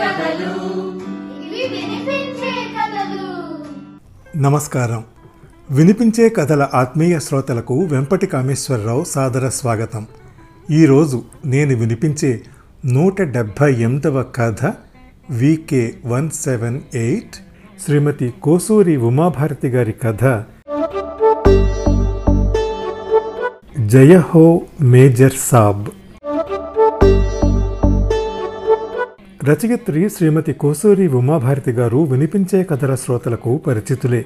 కథలు. ఇవి వినిపించే కథలు. నమస్కారం. వినిపించే కథల ఆత్మీయ శ్రోతలకు వెంపటి కామేశ్వరరావు సాదర స్వాగతం. ఈరోజు నేను వినిపించే నూట డెబ్భై ఎనిమిదవ కథ VK one seven eight Shrimati Kosuri Umabharati గారి కథ. జయహో మేజర్ సాబ్. రచయిత్రి శ్రీమతి కోసూరి ఉమాభారతి గారు వినిపించే కథల శ్రోతలకు పరిచితులే.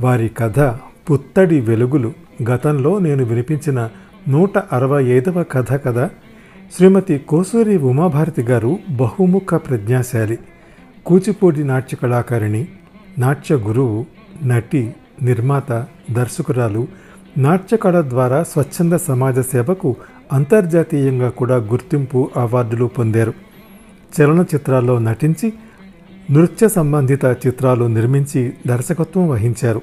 వారి కథ పుత్తడి వెలుగులు. గతంలో నేను వినిపించిన నూట అరవై ఐదవ కథ కథ శ్రీమతి కోసూరి ఉమాభారతి గారు బహుముఖ ప్రజ్ఞాశాలి. కూచిపూడి నాట్య కళాకారిణి నాట్య గురువు నటి నిర్మాత దర్శకురాలు నాట్యకళ ద్వారా స్వచ్ఛంద సమాజ సేవకు అంతర్జాతీయంగా కూడా గుర్తింపు అవార్డులు పొందారు. చలనచిత్రాల్లో నటించి నృత్య సంబంధిత చిత్రాలు నిర్మించి దర్శకత్వం వహించారు.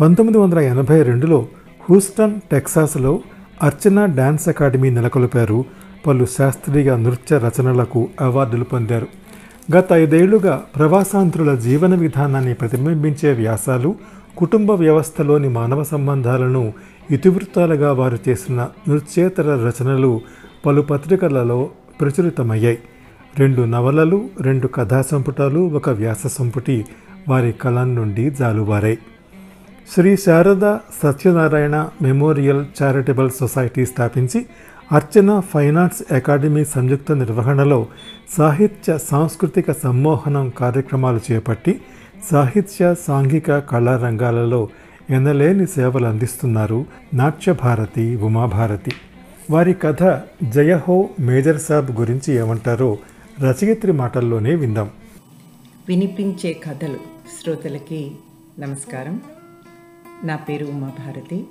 పంతొమ్మిది వందల ఎనభై రెండులో హూస్టన్ టెక్సాస్లో అర్చన డ్యాన్స్ అకాడమీ నెలకొల్పారు. పలు శాస్త్రీయ నృత్య రచనలకు అవార్డులు పొందారు. గత ఐదేళ్ళుగా ప్రవాసాంధ్రుల జీవన విధానాన్ని ప్రతిబింబించే వ్యాసాలు కుటుంబ వ్యవస్థలోని మానవ సంబంధాలను ఇతివృత్తాలుగా వారు చేసిన నృత్యేతర రచనలు పలు పత్రికలలో ప్రచురితమయ్యాయి. రెండు నవలలు రెండు కథా సంపుటాలు ఒక వ్యాస సంపుటి వారి కలం నుండి జాలువారాయి. Shri Sharada Satyanarayana memorial charitable society స్థాపించి అర్చన ఫైన్ ఆర్ట్స్ అకాడమీ సంయుక్త నిర్వహణలో సాహిత్య సాంస్కృతిక సమ్మోహనం కార్యక్రమాలు చేపట్టి సాహిత్య సాంఘిక కళా రంగాలలో ఎనలేని సేవలు అందిస్తున్నారు నాట్యభారతి ఉమాభారతి. వారి కథ జయహో మేజర్ సాబ్ గురించి ఏమంటారో రచయిత్రి మాటల్లోనే విందాం. వినిపించే కథలు శ్రోతలకి నమస్కారం. నా పేరు ఉమాభారతి.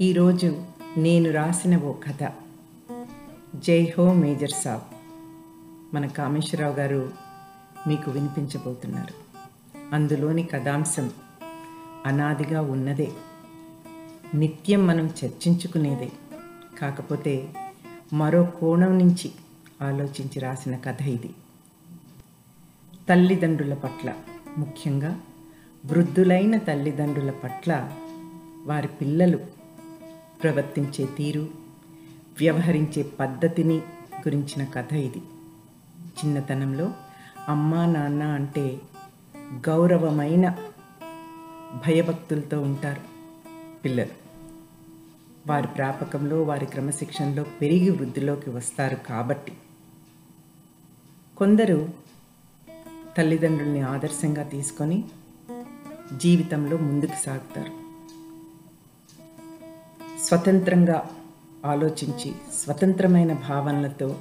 ఈరోజు నేను రాసిన ఓ కథ. జై హో మేజర్ సాబ్. మన కామేశ్వరరావు గారు మీకు వినిపించబోతున్నారు. అందులోని కథాంశం అనాదిగా ఉన్నదే. నిత్యం మనం చర్చించుకునేదే. కాకపోతే మరో కోణం నుంచి ఆలోచించి రాసిన కథ ఇది. తల్లిదండ్రుల పట్ల ముఖ్యంగా వృద్ధులైన తల్లిదండ్రుల పట్ల వారి పిల్లలు ప్రవర్తించే తీరు వ్యవహరించే పద్ధతిని గురించిన కథ ఇది. చిన్నతనంలో అమ్మా నాన్న అంటే గౌరవమైన భయభక్తులతో ఉంటారు పిల్లలు. వారి ప్రాపకంలో వారి క్రమశిక్షణలో పెరిగి వృద్ధిలోకి వస్తారు కాబట్టి కొందరు తల్లిదండ్రుల్ని ఆదర్శంగా తీసుకొని జీవితంలో ముందుకు సాగుతారు. స్వతంత్రంగా ఆలోచించి స్వతంత్రమైన భావనలతో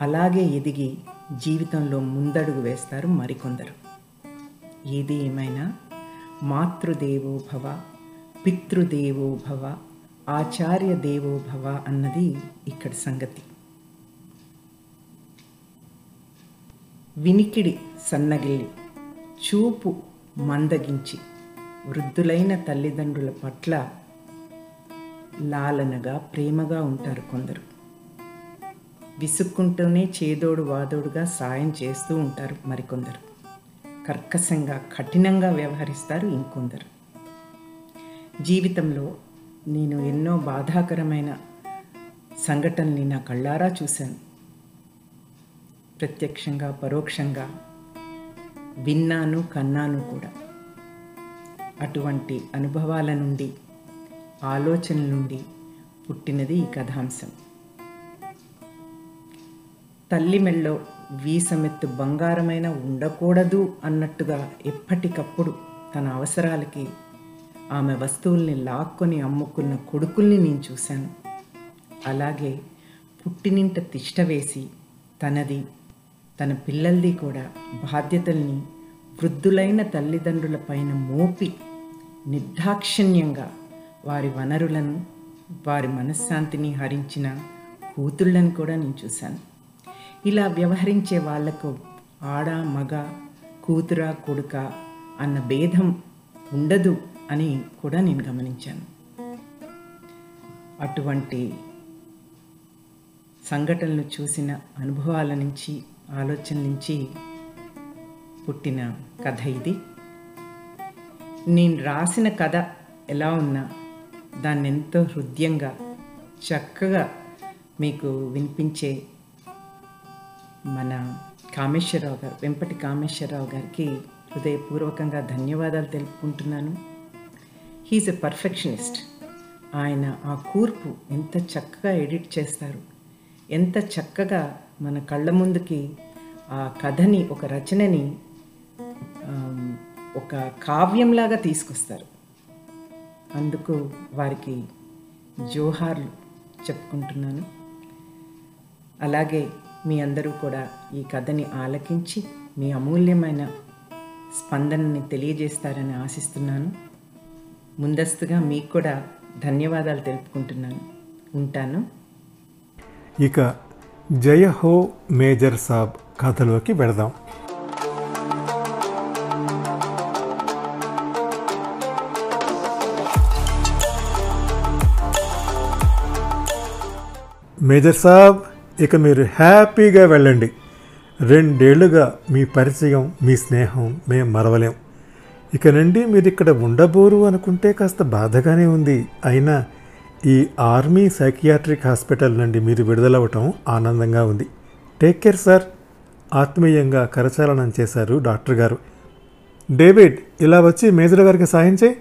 అలాగే ఎదిగి జీవితంలో ముందడుగు వేస్తారు మరికొందరు. ఏది ఏమైనా మాతృదేవో భవ పితృదేవో భవ ఆచార్య దేవో భవ అన్నది ఇక్కడ సంగతి. వినికిడి సన్నగిల్లి చూపు మందగించి వృద్ధులైన తల్లిదండ్రుల పట్ల లాలనగా ప్రేమగా ఉంటారు కొందరు. విసుక్కుంటూనే చేదోడు వాదోడుగా సాయం చేస్తూ ఉంటారు మరికొందరు. కర్కశంగా కఠినంగా వ్యవహరిస్తారు ఇంకొందరు. జీవితంలో నేను ఎన్నో బాధాకరమైన సంఘటనల్ని నా కళ్ళారా చూశాను. ప్రత్యక్షంగా పరోక్షంగా విన్నాను కన్నాను కూడా. అటువంటి అనుభవాల నుండి ఆలోచనల నుండి పుట్టినది ఈ కథాంశం. తల్లి మెళ్ళో వీసమెత్తు బంగారమైన ఉండకూడదు అన్నట్టుగా ఎప్పటికప్పుడు తన అవసరాలకి ఆమె వస్తువుల్ని లాక్కొని అమ్ముకున్న కొడుకుల్ని నేను చూశాను. అలాగే పుట్టినింట తిష్ట వేసి తనది తన పిల్లల్ది కూడా బాధ్యతల్ని వృద్ధులైన తల్లిదండ్రుల పైన మోపి నిర్దాక్షిణ్యంగా వారి వనరులను వారి మనశ్శాంతిని హరించిన కూతుళ్ళని కూడా నేను చూశాను. ఇలా వ్యవహరించే వాళ్ళకు ఆడ మగ కూతుర కొడుక అన్న భేదం ఉండదు అని కూడా నేను గమనించాను. అటువంటి సంఘటనలు చూసిన అనుభవాల నుంచి ఆలోచన నుంచి పుట్టిన కథ ఇది. నేను రాసిన కథ ఎలా ఉన్నా దాన్ని ఎంతో హృదయంగా చక్కగా మీకు వినిపించే మన కామేశ్వరరావు గారు వెంపటి కామేశ్వరరావు గారికి హృదయపూర్వకంగా ధన్యవాదాలు తెలుపుకుంటున్నాను. హీఈస్ ఎ పర్ఫెక్షనిస్ట్ ఆయన ఆ కూర్పు ఎంత చక్కగా ఎడిట్ చేస్తారు ఎంత చక్కగా మన కళ్ళ ముందుకి ఆ కథని ఒక రచనని ఒక కావ్యంలాగా తీసుకొస్తారు. అందుకు వారికి జోహార్లు చెప్పుకుంటున్నాను. అలాగే మీ అందరూ కూడా ఈ కథని ఆలకించి మీ అమూల్యమైన స్పందనని తెలియజేస్తారని ఆశిస్తున్నాను. ముందస్తుగా మీకు కూడా ధన్యవాదాలు తెలుపుకుంటున్నాను. ఉంటాను. ఇక జయ హో మేజర్ సాబ్ కథలోకి వెళదాం. మేజర్ సాబ్ ఇక మీరు హ్యాపీగా వెళ్ళండి. రెండేళ్ళుగా మీ పరిచయం మీ స్నేహం మేము మరవలేం. ఇక నుండి మీరు ఇక్కడ ఉండబోరు అనుకుంటే కాస్త బాధగానే ఉంది. అయినా ఈ ఆర్మీ సైకియాట్రిక్ హాస్పిటల్ నుండి మీరు విడుదలవ్వటం ఆనందంగా ఉంది. Take care sir. ఆత్మీయంగా కరచాలనం చేశారు డాక్టర్ గారు. డేవిడ్ ఇలా వచ్చి మేజర్ గారికి సాయం చేయి.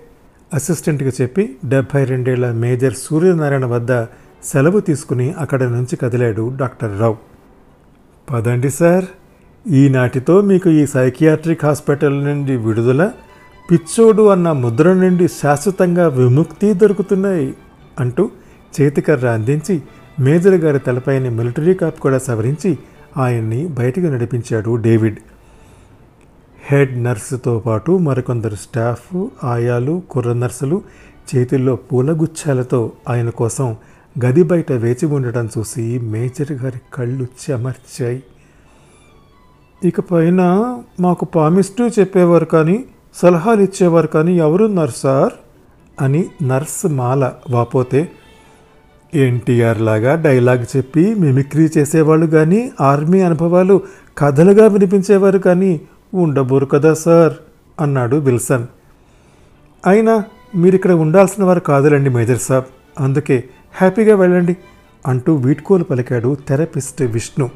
అసిస్టెంట్కి చెప్పి డెబ్భై రెండేళ్ళ మేజర్ సూర్యనారాయణ వద్ద సెలవు తీసుకుని అక్కడి నుంచి కదిలాడు డాక్టర్ రావు. పదండి సార్. ఈనాటితో మీకు ఈ సైకియాట్రిక్ హాస్పిటల్ నుండి విడుదల పిచ్చోడు అన్న ముద్ర నుండి శాశ్వతంగా విముక్తి దొరుకుతున్నాయి. అంటూ చేతికర్ర అందించి మేజర్ గారి తలపైన మిలిటరీ కాప్ కూడా సవరించి ఆయన్ని బయటికి నడిపించాడు డేవిడ్. హెడ్ నర్సుతో పాటు మరికొందరు స్టాఫ్ ఆయాలు కుర్ర నర్సులు చేతుల్లో పూలగుచ్చాలతో ఆయన కోసం గది బయట వేచి ఉండటం చూసి మేజర్ గారి కళ్ళు చెమర్చాయి. ఇక పైన మాకు ప్రామిస్టూ చెప్పేవారు కానీ సలహాలు ఇచ్చేవారు కానీ ఎవరున్నారు సార్? అని నర్స్ మాల వాపోతే ఎన్టీఆర్ లాగా డైలాగ్ చెప్పి మిమిక్రీ చేసేవాళ్ళు కానీ ఆర్మీ అనుభవాలు కథలుగా వినిపించేవారు కానీ ఉండబోరు కదా సార్? అన్నాడు విల్సన్. అయినా మీరు ఇక్కడ ఉండాల్సిన వారు కాదులండి మేజర్ సాబ్. అందుకే హ్యాపీగా వెళ్ళండి అంటూ వీడ్కోలు పలికాడు థెరపిస్ట్ విష్ణు.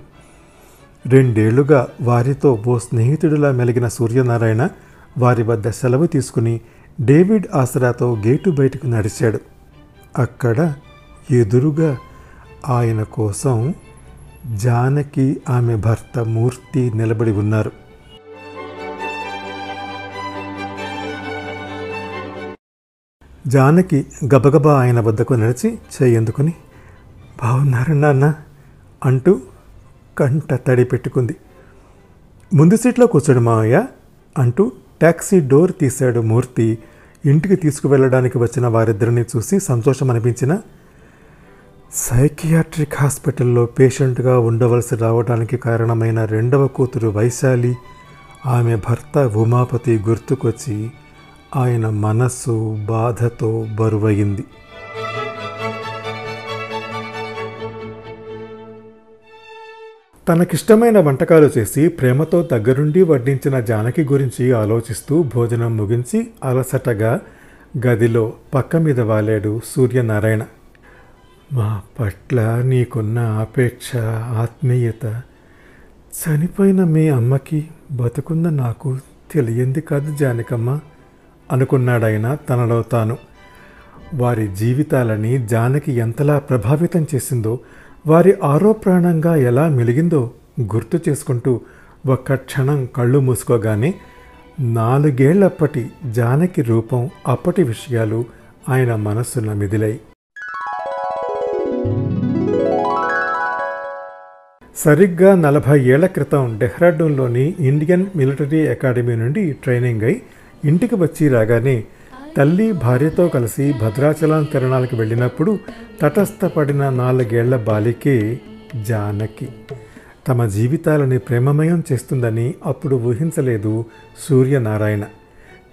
రెండేళ్ళుగా వారితో ఓ స్నేహితుడిలా మెలిగిన సూర్యనారాయణ వారి వద్ద సెలవు తీసుకుని డేవిడ్ ఆసరాతో గేటు బయటకు నడిచాడు. అక్కడ ఎదురుగా ఆయన కోసం జానకి ఆమె భర్త మూర్తి నిలబడి ఉన్నారు. జానకి గబగబా ఆయన వద్దకు నడిచి చేయందుకుని బాగున్నారు నాన్న? అంటూ కంట తడి పెట్టుకుంది. ముందు సీట్లో కూర్చోడు మావయ్య అంటూ ట్యాక్సీ డోర్ తీశాడు మూర్తి. ఇంటికి తీసుకువెళ్ళడానికి వచ్చిన వారిద్దరిని చూసి సంతోషం అనిపించిన సైకియాట్రిక్ హాస్పిటల్లో పేషెంట్గా ఉండవలసి రావడానికి కారణమైన రెండవ కూతురు వైశాలి ఆమె భర్త ఉమాపతి గుర్తుకొచ్చి ఆయన మనస్సు బాధతో బరువయింది తనకిష్టమైన వంటకాలు చేసి ప్రేమతో దగ్గరుండి వడ్డించిన జానకి గురించి ఆలోచిస్తూ భోజనం ముగించి అలసటగా గదిలో పక్క మీద వాలాడు సూర్యనారాయణ. మా పట్ల నీకున్న ఆపేక్ష ఆత్మీయత చనిపోయిన మీ అమ్మకి బతుకున్న నాకు తెలియంది కాదు జానకమ్మ అనుకున్నాడాయన తనలో తాను. వారి జీవితాలని జానకి ఎంతలా ప్రభావితం చేసిందో వారి ఆరో ప్రాణంగా ఎలా మెలిగిందో గుర్తు చేసుకుంటూ ఒక్క క్షణం కళ్ళు మూసుకోగానే నాలుగేళ్ళప్పటి జానకి రూపం అప్పటి విషయాలు ఆయన మనస్సున మిదిలాయి. సరిగ్గా నలభై ఏళ్ళ క్రితం డెహ్రాడూన్లోని ఇండియన్ మిలిటరీ అకాడమీ నుండి ట్రైనింగ్ అయి ఇంటికి వచ్చి రాగానే తల్లి భార్యతో కలిసి భద్రాచలం తిరణాలకు వెళ్ళినప్పుడు తటస్థపడిన నాలుగేళ్ళ బాలికే జానకి. తమ జీవితాలని ప్రేమమయం చేస్తుందని అప్పుడు ఊహించలేదు సూర్యనారాయణ.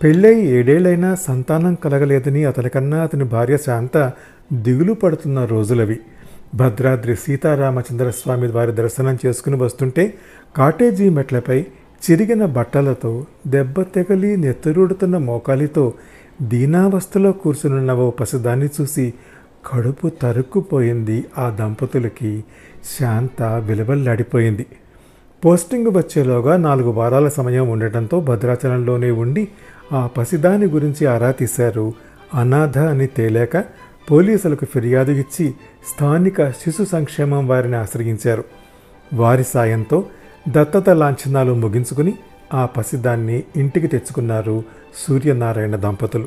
పెళ్ళై ఏడేళ్ళైనా సంతానం కలగలేదని అతనికన్నా అతని భార్య శాంత దిగులు పడుతున్న రోజులవి. భద్రాద్రి సీతారామచంద్ర స్వామి వారి దర్శనం చేసుకుని వస్తుంటే కాటేజీ మెట్లపై చిరిగిన బట్టలతో దెబ్బ తెగలి నెత్తురుడుతున్న మోకాలితో దీనావస్థలో కూర్చునున్న ఓ పసిదాన్ని చూసి కడుపు తరుక్కుపోయింది ఆ దంపతులకి. శాంత విలువల్లాడిపోయింది. పోస్టింగ్ వచ్చేలోగా నాలుగు వారాల సమయం ఉండటంతో భద్రాచలంలోనే ఉండి ఆ పసిదాని గురించి ఆరా తీశారు. అనాథ అని తేలాక పోలీసులకు ఫిర్యాదు ఇచ్చి స్థానిక శిశు సంక్షేమం వారిని ఆశ్రయించారు. వారి సాయంతో దత్తత లాంఛనాలు ముగించుకుని ఆ పసిదాన్ని ఇంటికి తెచ్చుకున్నారు సూర్యనారాయణ దంపతులు.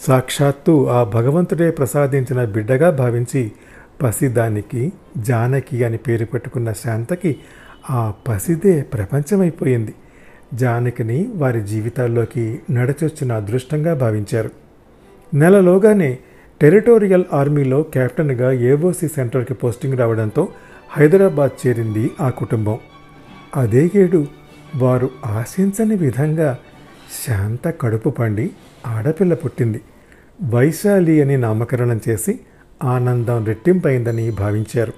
సాక్షాత్తు ఆ భగవంతుడే ప్రసాదించిన బిడ్డగా భావించి పసిదానికి జానకి అని పేరు పెట్టుకున్న శాంతకి ఆ పసిదే ప్రపంచమైపోయింది. జానకిని వారి జీవితాల్లోకి నడిచొచ్చిన అదృష్టంగా భావించారు. నెలలోగానే టెరిటోరియల్ ఆర్మీలో కెప్టెన్గా ఏఓసీ సెంటర్కి పోస్టింగ్ రావడంతో హైదరాబాద్ చేరింది ఆ కుటుంబం. అదే ఏడు వారు ఆశించని విధంగా శాంత కడుపు పండి ఆడపిల్ల పుట్టింది. వైశాలి అని నామకరణం చేసి ఆనందం రెట్టింపైందని భావించారు.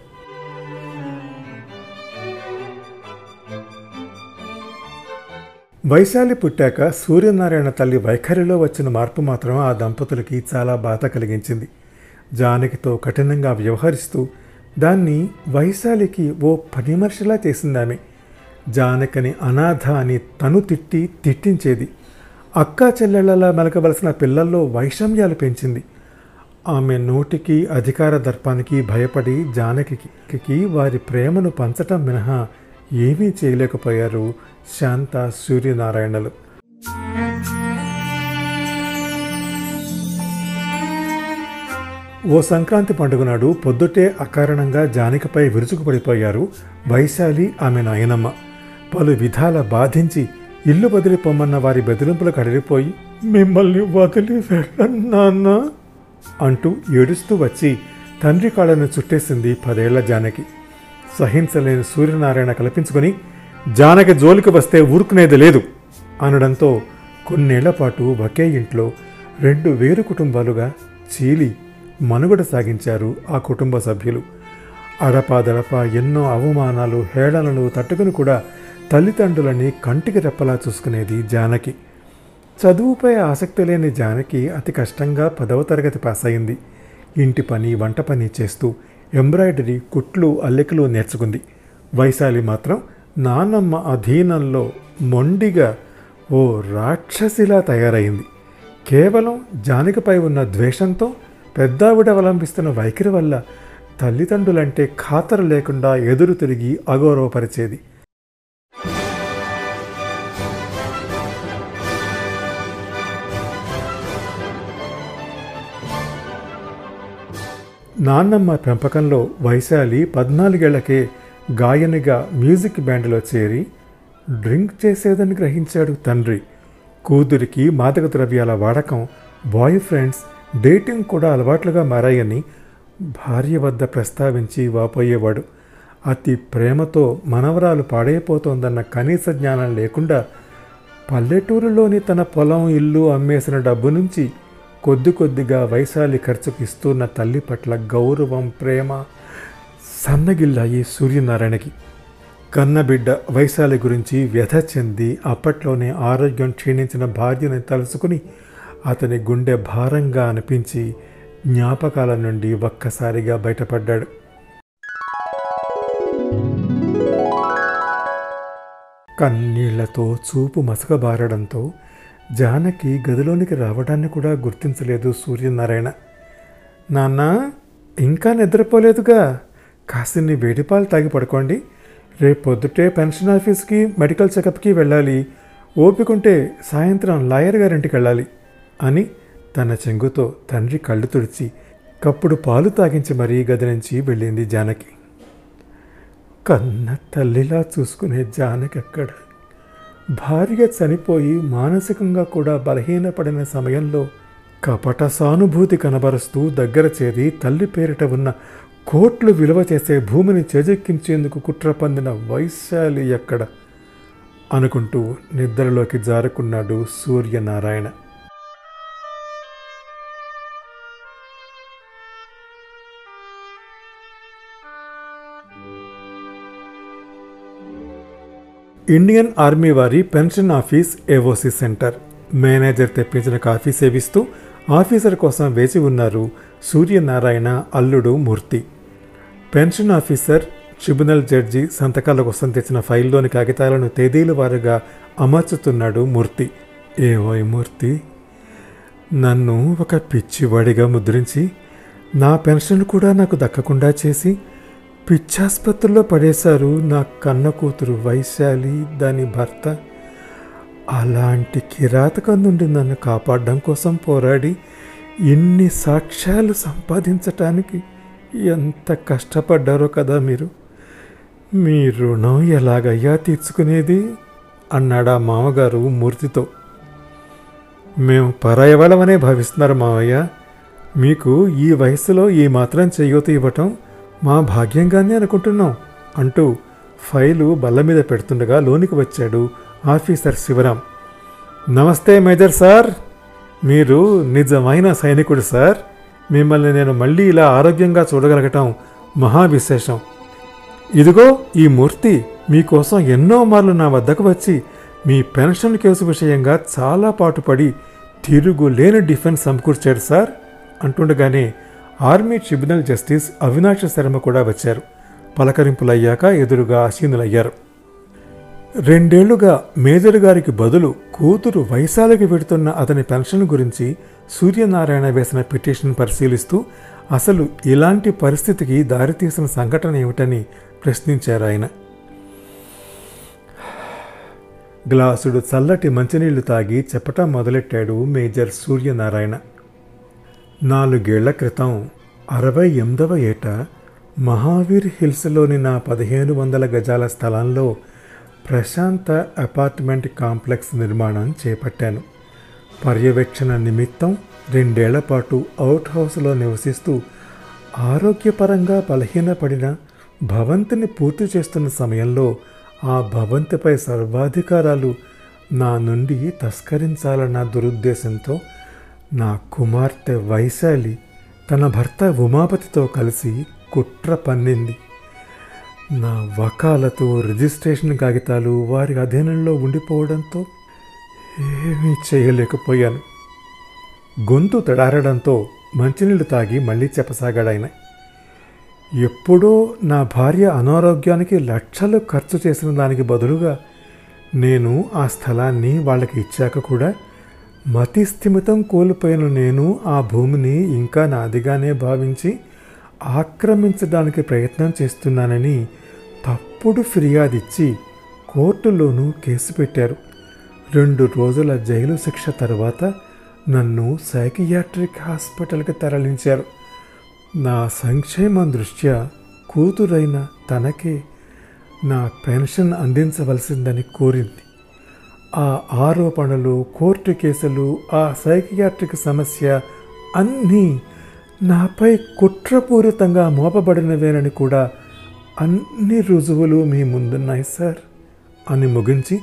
వైశాలి పుట్టాక సూర్యనారాయణ తల్లి వైఖరిలో వచ్చిన మార్పు మాత్రం ఆ దంపతులకి చాలా బాధ కలిగించింది. జానకితో కఠినంగా వ్యవహరిస్తూ దాన్ని వైశాలికి ఓ పనిమర్శలా చేసిందామె. జానకని అనాథ అని తను తిట్టి తిట్టించేది. అక్కా చెల్లెళ్ళలా మెలకవలసిన పిల్లల్లో వైషమ్యాలు పెంచింది. ఆమె నోటికి అధికార దర్పానికి భయపడి జానకి వారి ప్రేమను పంచటం మినహా ఏమీ చేయలేకపోయారు శాంత సూర్యనారాయణలు. ఓ సంక్రాంతి పండుగ నాడు పొద్దుటే అకారణంగా జానకిపై విరుచుకుపడిపోయారు వైశాలి ఆమె నాయనమ్మ. పలు విధాల బాధించి ఇల్లు వదిలి పొమ్మన్న వారి బెదిరింపులకు అడిగిపోయి మిమ్మల్ని వదిలి వెళ్ళన్నాన్న అంటూ ఏడుస్తూ వచ్చి తండ్రి కాళ్ళను చుట్టేసింది పదేళ్ళ జానకి. సహించలేని సూర్యనారాయణ కల్పించుకొని జానకి జోలికి వస్తే ఊరుకునేది లేదు అనడంతో కొన్నేళ్ళ పాటు ఒకే ఇంట్లో రెండు వేరు కుటుంబాలుగా చీలి మనుగడ సాగించారు ఆ కుటుంబ సభ్యులు. అడపాదడపా ఎన్నో అవమానాలు హేళనలు తట్టుకుని కూడా తల్లిదండ్రులని కంటికి రెప్పలా చూసుకునేది జానకి. చదువుపై ఆసక్తి లేని జానకి అతి కష్టంగా పదవ తరగతి పాస్ అయింది ఇంటి పని వంట పని చేస్తూ ఎంబ్రాయిడరీ కుట్లు అల్లికలు నేర్చుకుంది. వైశాలి మాత్రం నానమ్మ అధీనంలో మొండిగా ఓ రాక్షసిలా తయారైంది. కేవలం జానకిపై ఉన్న ద్వేషంతో పెద్దావిడ అవలంబిస్తున్న వైఖరి వల్ల తల్లిదండ్రులంటే ఖాతరు లేకుండా ఎదురు తిరిగి అగౌరవపరిచేది. నాన్నమ్మ పెంపకంలో వైశాలి పద్నాలుగేళ్ళకే గాయనిగా మ్యూజిక్ బ్యాండ్లో చేరి డ్రింక్ చేసేదని గ్రహించాడు తండ్రి. కూతురికి మాదక ద్రవ్యాల వాడకం బాయ్ ఫ్రెండ్స్ డేటింగ్ కూడా అలవాట్లుగా మారాయని భార్య వద్ద ప్రస్తావించి వాపోయేవాడు. అతి ప్రేమతో మనవరాలు పాడైపోతోందన్న కనీస జ్ఞానం లేకుండా పల్లెటూరులోని తన పొలం ఇల్లు అమ్మేసిన డబ్బు నుంచి కొద్ది కొద్దిగా వైశాలి ఖర్చుకు ఇస్తున్న తల్లి పట్ల గౌరవం ప్రేమ సన్నగిల్లాయి సూర్యనారాయణకి. కన్నబిడ్డ వైశాలి గురించి వ్యధ చెంది అప్పట్లోనే ఆరోగ్యం క్షీణించిన భార్యని తలుసుకుని అతని గుండె భారంగా అనిపించి జ్ఞాపకాల నుండి ఒక్కసారిగా బయటపడ్డాడు. కన్నీళ్ళతో చూపు మసకబారడంతో జానకి గదిలోనికి రావడాన్ని కూడా గుర్తించలేదు సూర్యనారాయణ. నాన్న ఇంకా నిద్రపోలేదుగా. కాసిన్ని వేడిపాలు తాగి పడుకోండి. రేపు పొద్దుటే పెన్షన్ ఆఫీస్కి మెడికల్ చెకప్కి వెళ్ళాలి. ఓపికంటే సాయంత్రం లాయర్ గారింటికి వెళ్ళాలి అని తన చెంగుతో తండ్రి కళ్ళు తుడిచి కప్పుడు పాలు తాగించి మరీ గది నుంచి వెళ్ళింది జానకి. కన్న తల్లిలా చూసుకునే జానకి అక్కడ భార్య చనిపోయి మానసికంగా కూడా బలహీనపడిన సమయంలో కపట సానుభూతి కనబరుస్తూ దగ్గర చేరి తల్లి పేరిట ఉన్న కోట్లు విలువ చేసే భూమిని చేజెక్కించేందుకు కుట్ర పొందిన వైశాలి ఎక్కడ? అనుకుంటూ నిద్రలోకి జారుకున్నాడు సూర్యనారాయణ. ఇండియన్ ఆర్మీ వారి pension office AOC centre. Manager తెప్పించిన కాఫీ సేవిస్తూ ఆఫీసర్ కోసం వేచి ఉన్నారు సూర్యనారాయణ అల్లుడు Murthy. Pension officer tribunal judge సంతకాల కోసం తెచ్చిన ఫైల్లోని కాగితాలను తేదీల వారుగా అమర్చుతున్నాడు మూర్తి. ఏవోయ్ మూర్తి! నన్ను ఒక పిచ్చివాడిగా ముద్రించి నా పెన్షన్ కూడా నాకు దక్కకుండా చేసి పిచ్చాసుపత్రిలో పడేశారు నా కన్న కూతురు వైశాలి దాని భర్త. అలాంటి కిరాతకం నుండి నన్ను కాపాడడం కోసం పోరాడి ఇన్ని సాక్ష్యాలు సంపాదించటానికి ఎంత కష్టపడ్డారో కదా మీరు. మీ రుణం ఎలాగయ్యా తీర్చుకునేది? అన్నాడా మామగారు మూర్తితో. మేము పరాయవలమనే భావిస్తున్నారు మావయ్య. మీకు ఈ వయసులో ఈ మాత్రం చేయూత ఇవ్వటం మా భాగ్యంగానే అనుకుంటున్నాం అంటూ ఫైలు బల్ల మీద పెడుతుండగా లోనికి వచ్చాడు ఆఫీసర్ శివరాం. నమస్తే మేజర్ సార్. మీరు నిజమైన సైనికుడు సార్. మిమ్మల్ని నేను మళ్ళీ ఇలా ఆరోగ్యంగా చూడగలగటం మహా విశేషం ఇదిగో ఈ మూర్తి మీకోసం ఎన్నో మార్లు నా వద్దకు వచ్చి మీ పెన్షన్ కేసు విషయంగా చాలా పాటుపడి తిరుగులేని డిఫెన్స్ సమకూర్చాడు sir అంటుండగానే army tribunal justice Avinash Sharma కూడా వచ్చారు. పలకరింపులయ్యాక ఎదురుగా ఆసీనులయ్యారు రెండేళ్ళుగా మేజర్ గారికి బదులు కూతురు వైశాలికి పెడుతున్న అతని పెన్షన్ గురించి సూర్యనారాయణ వేసిన పిటిషన్ పరిశీలిస్తూ అసలు ఇలాంటి పరిస్థితికి దారితీసిన సంఘటన ఏమిటని ప్రశ్నించారు ఆయన గ్లాసుడు చల్లటి మంచినీళ్ళు తాగి చెప్పటం మొదలెట్టాడు మేజర్ సూర్యనారాయణ. నాలుగేళ్ళ క్రితం అరవై ఎనిమిదవ ఏట మహావీర్ హిల్స్లోని నా పదిహేను వందల గజాల స్థలంలో ప్రశాంత అపార్ట్మెంట్ కాంప్లెక్స్ నిర్మాణం చేపట్టాను. పర్యవేక్షణ నిమిత్తం రెండేళ్ళ పాటు అవుట్ హౌస్లో నివసిస్తూ ఆరోగ్యపరంగా బలహీనపడిన భవంతిని పూర్తి చేస్తున్న సమయంలో ఆ భవంతిపై సర్వాధికారాలు నా నుండి తస్కరించాలన్న దురుద్దేశంతో నా కుమార్తె వైశాలి తన భర్త ఉమాపతితో కలిసి కుట్ర పన్నింది. నా వకాలతో రిజిస్ట్రేషన్ కాగితాలు వారి అధీనంలో ఉండిపోవడంతో ఏమీ చేయలేకపోయాను. గొంతు తడారడంతో మంచినీళ్ళు తాగి మళ్ళీ చెప్పసాగాడాయన. ఎప్పుడో నా భార్య అనారోగ్యానికి లక్షలు ఖర్చు చేసిన దానికి బదులుగా నేను ఆ స్థలాన్ని వాళ్ళకి ఇచ్చాక కూడా మతి స్థిమితం కోల్పోయిన నేను ఆ భూమిని ఇంకా నాదిగానే భావించి ఆక్రమించడానికి ప్రయత్నం చేస్తున్నానని తప్పుడు ఫిర్యాదిచ్చి కోర్టులోనూ కేసు పెట్టారు. రెండు రోజుల జైలు శిక్ష తర్వాత నన్ను సైకియాట్రిక్ హాస్పిటల్కి తరలించారు. నా సంక్షేమం దృష్ట్యా కూతురైన తనకే నా పెన్షన్ అందించవలసిందని కోరింది. ఆ ఆరోపణలు కోర్టు కేసులు ఆ సైకియాట్రిక్ సమస్య అన్నీ నాపై కుట్రపూరితంగా మోపబడినవేనని కూడా అన్ని రుజువులు మీ ముందున్నాయి సార్. అని ముగించి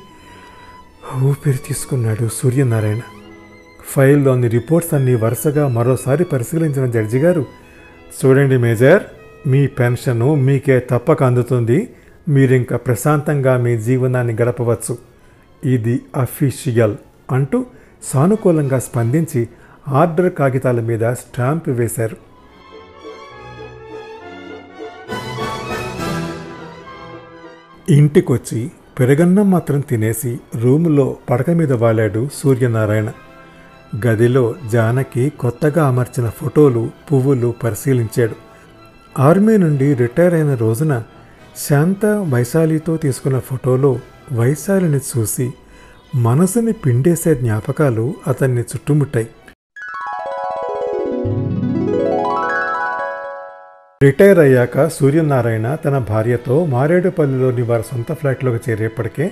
ఊపిరి తీసుకున్నాడు సూర్యనారాయణ. ఫైల్లోని రిపోర్ట్స్ అన్ని వరుసగా మరోసారి పరిశీలించిన జడ్జి గారు చూడండి మేజర్ మీ పెన్షను మీకే తప్పక అందుతుంది. మీరింక ప్రశాంతంగా మీ జీవనాన్ని గడపవచ్చు. ఇది అఫీషియల్ అంటూ సానుకూలంగా స్పందించి ఆర్డర్ కాగితాల మీద స్టాంప్ వేశారు. ఇంటికొచ్చి పెరగన్నం మాత్రం తినేసి రూములో పడక మీద వాలాడు సూర్యనారాయణ. గదిలో జానకి కొత్తగా అమర్చిన ఫోటోలు పువ్వులు పరిశీలించాడు. ఆర్మీ నుండి రిటైర్ అయిన రోజున శాంత వైశాలితో తీసుకున్న ఫోటోలో వైశాలిని చూసి మనసుని పిండేసే జ్ఞాపకాలు అతన్ని చుట్టుముట్టాయి. రిటైర్ అయ్యాక సూర్యనారాయణ తన భార్యతో మారేడుపల్లిలోని వారి సొంత ఫ్లాట్లోకి చేరేప్పటికే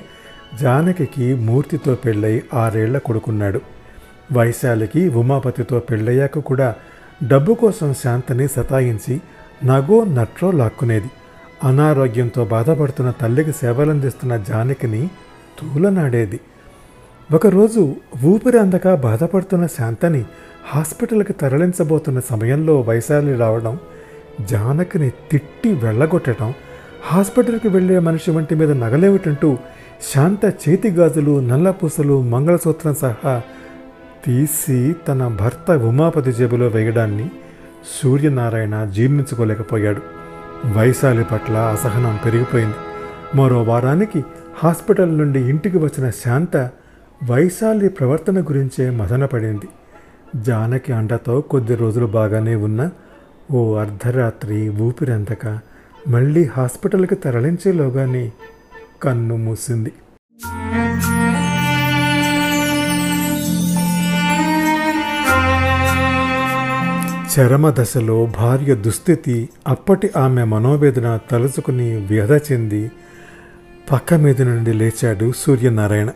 జానకికి మూర్తితో పెళ్ళై ఆరేళ్ళ కొడుకున్నాడు. వైశాలికి ఉమాపతితో పెళ్ళయ్యాక కూడా డబ్బు కోసం శాంతని సతాయించి నగో నట్రో లాక్కునేది. అనారోగ్యంతో బాధపడుతున్న తల్లికి సేవలందిస్తున్న జానకిని తూలనాడేది. ఒకరోజు ఊపిరి అందక బాధపడుతున్న శాంతని హాస్పిటల్కి తరలించబోతున్న సమయంలో వైశాలి రావడం జానకిని తిట్టి వెళ్ళగొట్టడం హాస్పిటల్కి వెళ్ళే మనిషి వంటి మీద నగలేమిటంటూ శాంత చేతి గాజులు నల్లపూసలు మంగళసూత్రం సహా తీసి తన భర్త ఉమాపతి జేబులో వేయడాన్ని సూర్యనారాయణ జీర్ణించుకోలేకపోయాడు. వైశాలి పట్ల అసహనం పెరిగిపోయింది. మరో వారానికి హాస్పిటల్ నుండి ఇంటికి వచ్చిన శాంత వైశాలి ప్రవర్తన గురించే మదనపడింది. జానకి అండతో కొద్ది రోజులు బాగానే ఉన్న ఓ అర్ధరాత్రి ఊపిరందక మళ్ళీ హాస్పిటల్కి తరలించేలోగానే కన్ను మూసింది. చరమ దశలో భార్య దుస్థితి అప్పటి ఆమె మనోవేదన తలుచుకుని వ్యధ చెంది పక్క మీద నుండి లేచాడు సూర్యనారాయణ.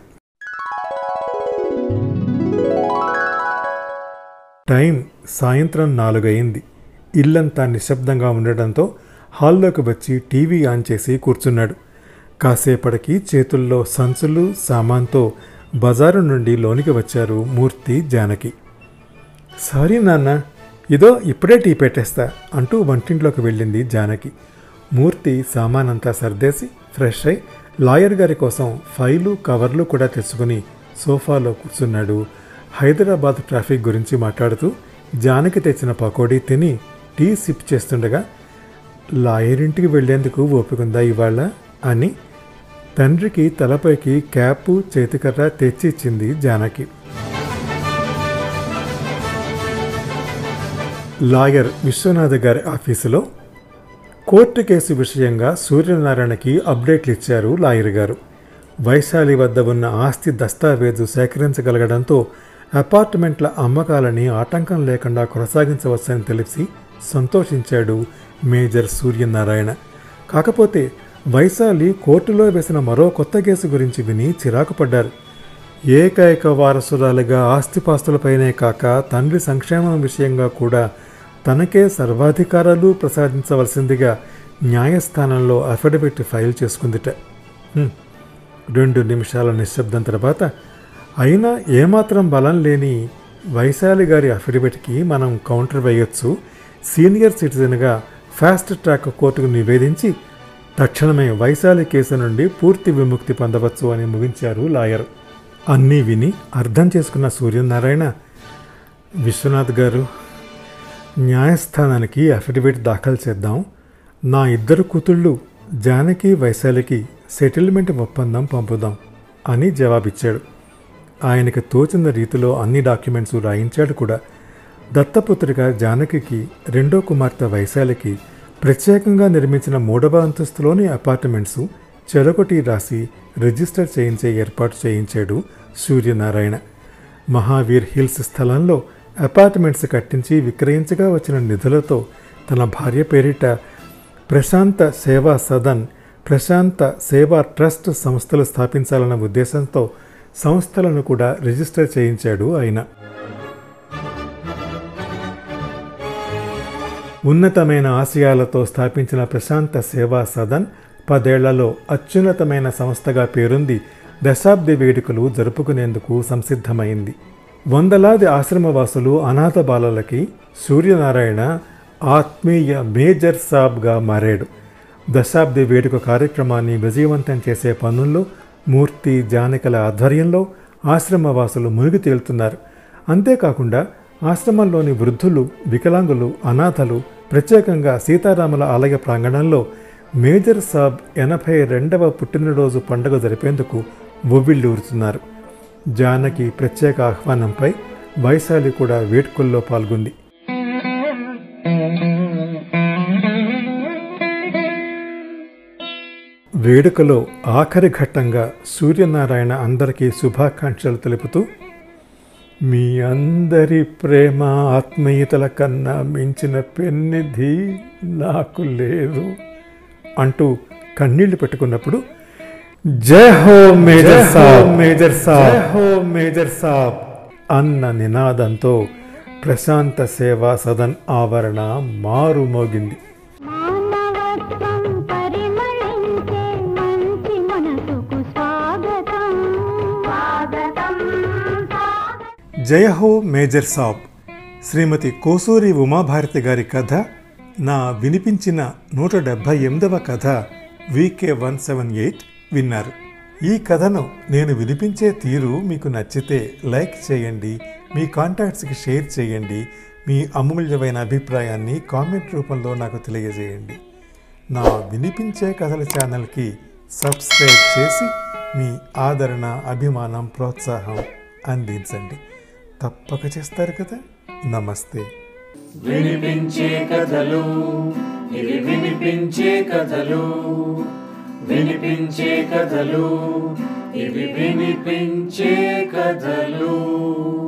టైం సాయంత్రం నాలుగయింది. ఇల్లంతా నిశ్శబ్దంగా ఉండడంతో హాల్లోకి వచ్చి టీవీ ఆన్ చేసి కూర్చున్నాడు. కాసేపటికి చేతుల్లో సంచులు సామాన్తో బజారు నుండి లోనికి వచ్చారు మూర్తి జానకి. సారీ నాన్న ఇదో ఇప్పుడే టీ పెట్టేస్తా అంటూ వంటింట్లోకి వెళ్ళింది జానకి. మూర్తి సామానంతా సర్దేసి ఫ్రెష్ అయి లాయర్ గారి కోసం ఫైలు కవర్లు కూడా తెచ్చుకుని సోఫాలో కూర్చున్నాడు. హైదరాబాద్ ట్రాఫిక్ గురించి మాట్లాడుతూ జానకి తెచ్చిన పకోడీ తిని టీ సిప్ చేస్తుండగా లాయర్ ఇంటికి వెళ్ళేందుకు ఓపికందా ఇవాళ? అని తండ్రికి తలపైకి క్యాపు చేతికర్ర తెచ్చి ఇచ్చింది జానకి. లాయర్ విశ్వనాథ్ గారి ఆఫీసులో కోర్టు కేసు విషయంగా సూర్యనారాయణకి అప్డేట్లు ఇచ్చారు లాయర్ గారు. వైశాలి వద్ద ఉన్న ఆస్తి దస్తావేజు సేకరించగలగడంతో అపార్ట్మెంట్ల అమ్మకాలని ఆటంకం లేకుండా కొనసాగించవచ్చని తెలిసి సంతోషించాడు మేజర్ సూర్యనారాయణ. కాకపోతే వైశాలి కోర్టులో వేసిన మరో కొత్త కేసు గురించి విని చిరాకు పడ్డారు. ఏకైక వారసురాలుగా ఆస్తిపాస్తులపైనే కాక తండ్రి సంక్షేమం విషయంగా కూడా తనకే సర్వాధికారాలు ప్రసాదించవలసిందిగా న్యాయస్థానంలో అఫిడవిట్ ఫైల్ చేసుకుందిట. రెండు నిమిషాల నిశ్శబ్దం తర్వాత అయినా ఏమాత్రం బలం లేని వైశాలి గారి అఫిడవిట్కి మనం కౌంటర్ వేయొచ్చు. సీనియర్ సిటిజన్గా ఫాస్ట్ ట్రాక్ కోర్టుకు నివేదించి తక్షణమే వైశాలి కేసు నుండి పూర్తి విముక్తి పొందవచ్చు అని ముగించారు లాయర్. అన్నీ విని అర్థం చేసుకున్న సూర్యనారాయణ విశ్వనాథ్ గారు న్యాయస్థానానికి అఫిడవిట్ దాఖలు చేద్దాం. నా ఇద్దరు కూతుళ్ళు జానకి వైశాలికి సెటిల్మెంట్ ఒప్పందం పంపుదాం అని జవాబిచ్చాడు. ఆయనకు తోచిన రీతిలో అన్ని డాక్యుమెంట్స్ రాయించాడు కూడా. దత్తపుత్రిక జానకికి రెండో కుమార్తె వైశాలికి ప్రత్యేకంగా నిర్మించిన మూడవ అంతస్తులోని అపార్ట్మెంట్స్ చెరొకటి రాసి రిజిస్టర్ చేయించే ఏర్పాటు చేయించాడు సూర్యనారాయణ. మహావీర్ హిల్స్ స్థలంలో అపార్ట్మెంట్స్ కట్టించి విక్రయించగా వచ్చిన నిధులతో తన భార్య పేరిట ప్రశాంత సేవా సదన్ ప్రశాంత సేవా ట్రస్ట్ సంస్థలు స్థాపించాలన్న ఉద్దేశంతో సంస్థలను కూడా రిజిస్టర్ చేయించాడు ఆయన. ఉన్నతమైన ఆశయాలతో స్థాపించిన ప్రశాంత సేవా సదన్ పదేళ్ళలో అత్యున్నతమైన సంస్థగా పేరుంది. దశాబ్ది వేడుకలు జరుపుకునేందుకు సంసిద్ధమైంది. వందలాది ఆశ్రమవాసులు అనాథ బాలలకి సూర్యనారాయణ ఆత్మీయ మేజర్ సాబ్గా మారాడు. దశాబ్ది వేడుక కార్యక్రమాన్ని విజయవంతం చేసే పనుల్లో మూర్తి జానకల ఆధ్వర్యంలో ఆశ్రమవాసులు మునిగి తేలుతున్నారు. అంతేకాకుండా ఆశ్రమంలోని వృద్ధులు వికలాంగులు అనాథలు ప్రత్యేకంగా సీతారాముల ఆలయ ప్రాంగణంలో మేజర్ సాబ్ ఎనభై రెండవ పుట్టినరోజు పండుగ జరిపేందుకు ఒవ్విళ్ళూరుతున్నారు జానకి ప్రత్యేక ఆహ్వానంపై వైశాలి కూడా వేడుకల్లో పాల్గొంది. వేడుకలో ఆఖరి ఘట్టంగా సూర్యనారాయణ అందరికీ శుభాకాంక్షలు తెలుపుతూ మీ అందరి ప్రేమ ఆత్మీయతల కన్నా మించిన పెన్నిధి నాకు లేదు అంటూ కన్నీళ్ళు పెట్టుకున్నప్పుడు జై హో మేజర్ సాబ్. మేజర్ సాబ్. హో మేజర్ సాబ్. అన్న నినాదంతో ప్రశాంత సేవా సదన్ ఆవరణ మారుమోగింది. జయ హో మేజర్ సాబ్. శ్రీమతి కోసూరి ఉమాభారతి గారి కథ నా వినిపించిన నూట డెబ్భై ఎనిమిదవ కథ వికే వన్ సెవెన్ ఎయిట్ విన్నారు. ఈ కథను నేను వినిపించే తీరు మీకు నచ్చితే లైక్ చేయండి మీ కాంటాక్ట్స్కి షేర్ చేయండి మీ అమూల్యమైన అభిప్రాయాన్ని కామెంట్ రూపంలో నాకు తెలియజేయండి. నా వినిపించే కథల ఛానల్కి సబ్స్క్రైబ్ చేసి మీ ఆదరణ అభిమానం ప్రోత్సాహం అందించండి. తప్పక చేస్తారు కదా? నమస్తే. వినిపించే కథలు ఇవి వినిపించే కథలు. వినిపించే కథలు ఇవి వినిపించే కథలు.